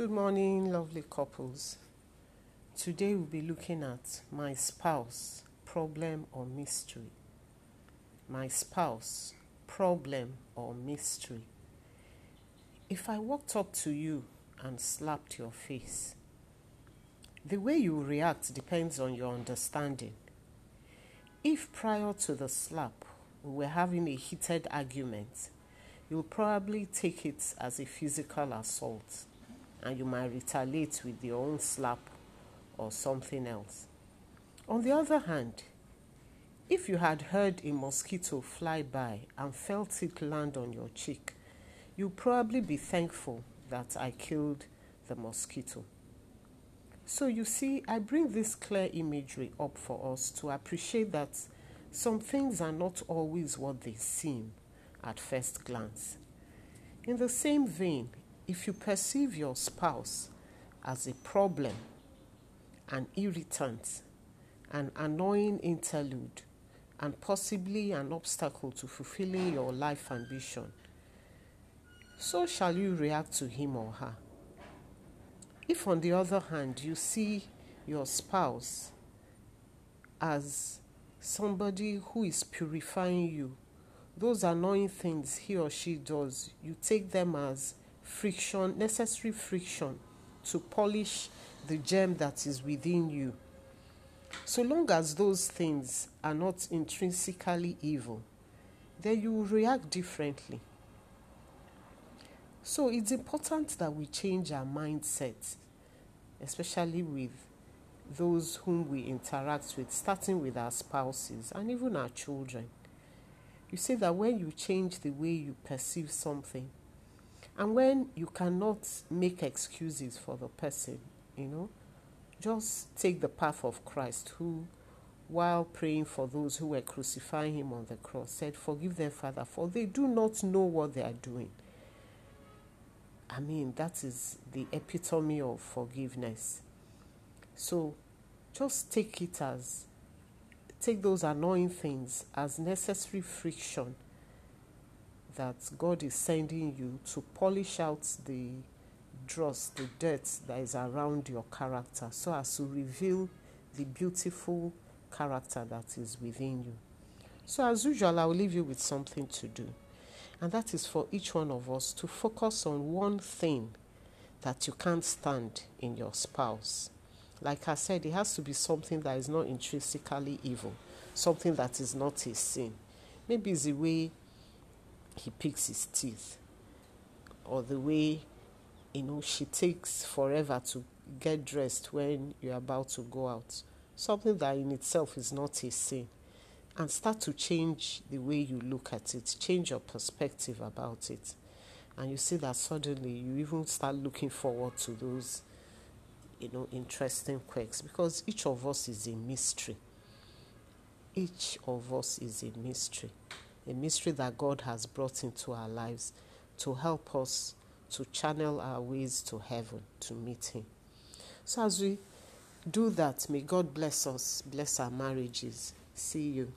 Good morning, lovely couples. Today we'll be looking at my spouse, problem or mystery. My spouse, problem or mystery. If I walked up to you and slapped your face, the way you react depends on your understanding. If prior to the slap we were having a heated argument, you'll probably take it as a physical assault and you might retaliate with your own slap or something else. On the other hand, if you had heard a mosquito fly by and felt it land on your cheek, you'll probably be thankful that I killed the mosquito. So you see, I bring this clear imagery up for us to appreciate that some things are not always what they seem at first glance. In the same vein, if you perceive your spouse as a problem, an irritant, an annoying interlude, and possibly an obstacle to fulfilling your life ambition, so shall you react to him or her. If, on the other hand, you see your spouse as somebody who is purifying you those annoying things he or she does, you take them as friction, necessary friction to polish the gem that is within you. So long as those things are not intrinsically evil, then you will react differently. So it's important that we change our mindset, especially with those whom we interact with, starting with our spouses and even our children. You see that when you change the way you perceive something, and when you cannot make excuses for the person, you know, just take the path of Christ, who, while praying for those who were crucifying him on the cross, said, Forgive them, Father, for they do not know what they are doing. I mean, that is the epitome of forgiveness. So just take it as take those annoying things as necessary friction that God is sending you to polish out the dross, the dirt that is around your character, so as to reveal the beautiful character that is within you. So, as usual, I will leave you with something to do, and that is for each one of us to focus on one thing that you can't stand in your spouse like I said, it has to be something that is not intrinsically evil, something that is not a sin. Maybe it's the way he picks his teeth, or the way you know she takes forever to get dressed when you're about to go out. Something that in itself is not a sin. And start to change the way you look at it, change your perspective about it. And you see that suddenly you even start looking forward to those you know, interesting quirks because each of us is a mystery. Each of us is a mystery, a mystery that God has brought into our lives to help us to channel our ways to heaven to meet Him. So, as we do that, may God bless us, bless our marriages. See you.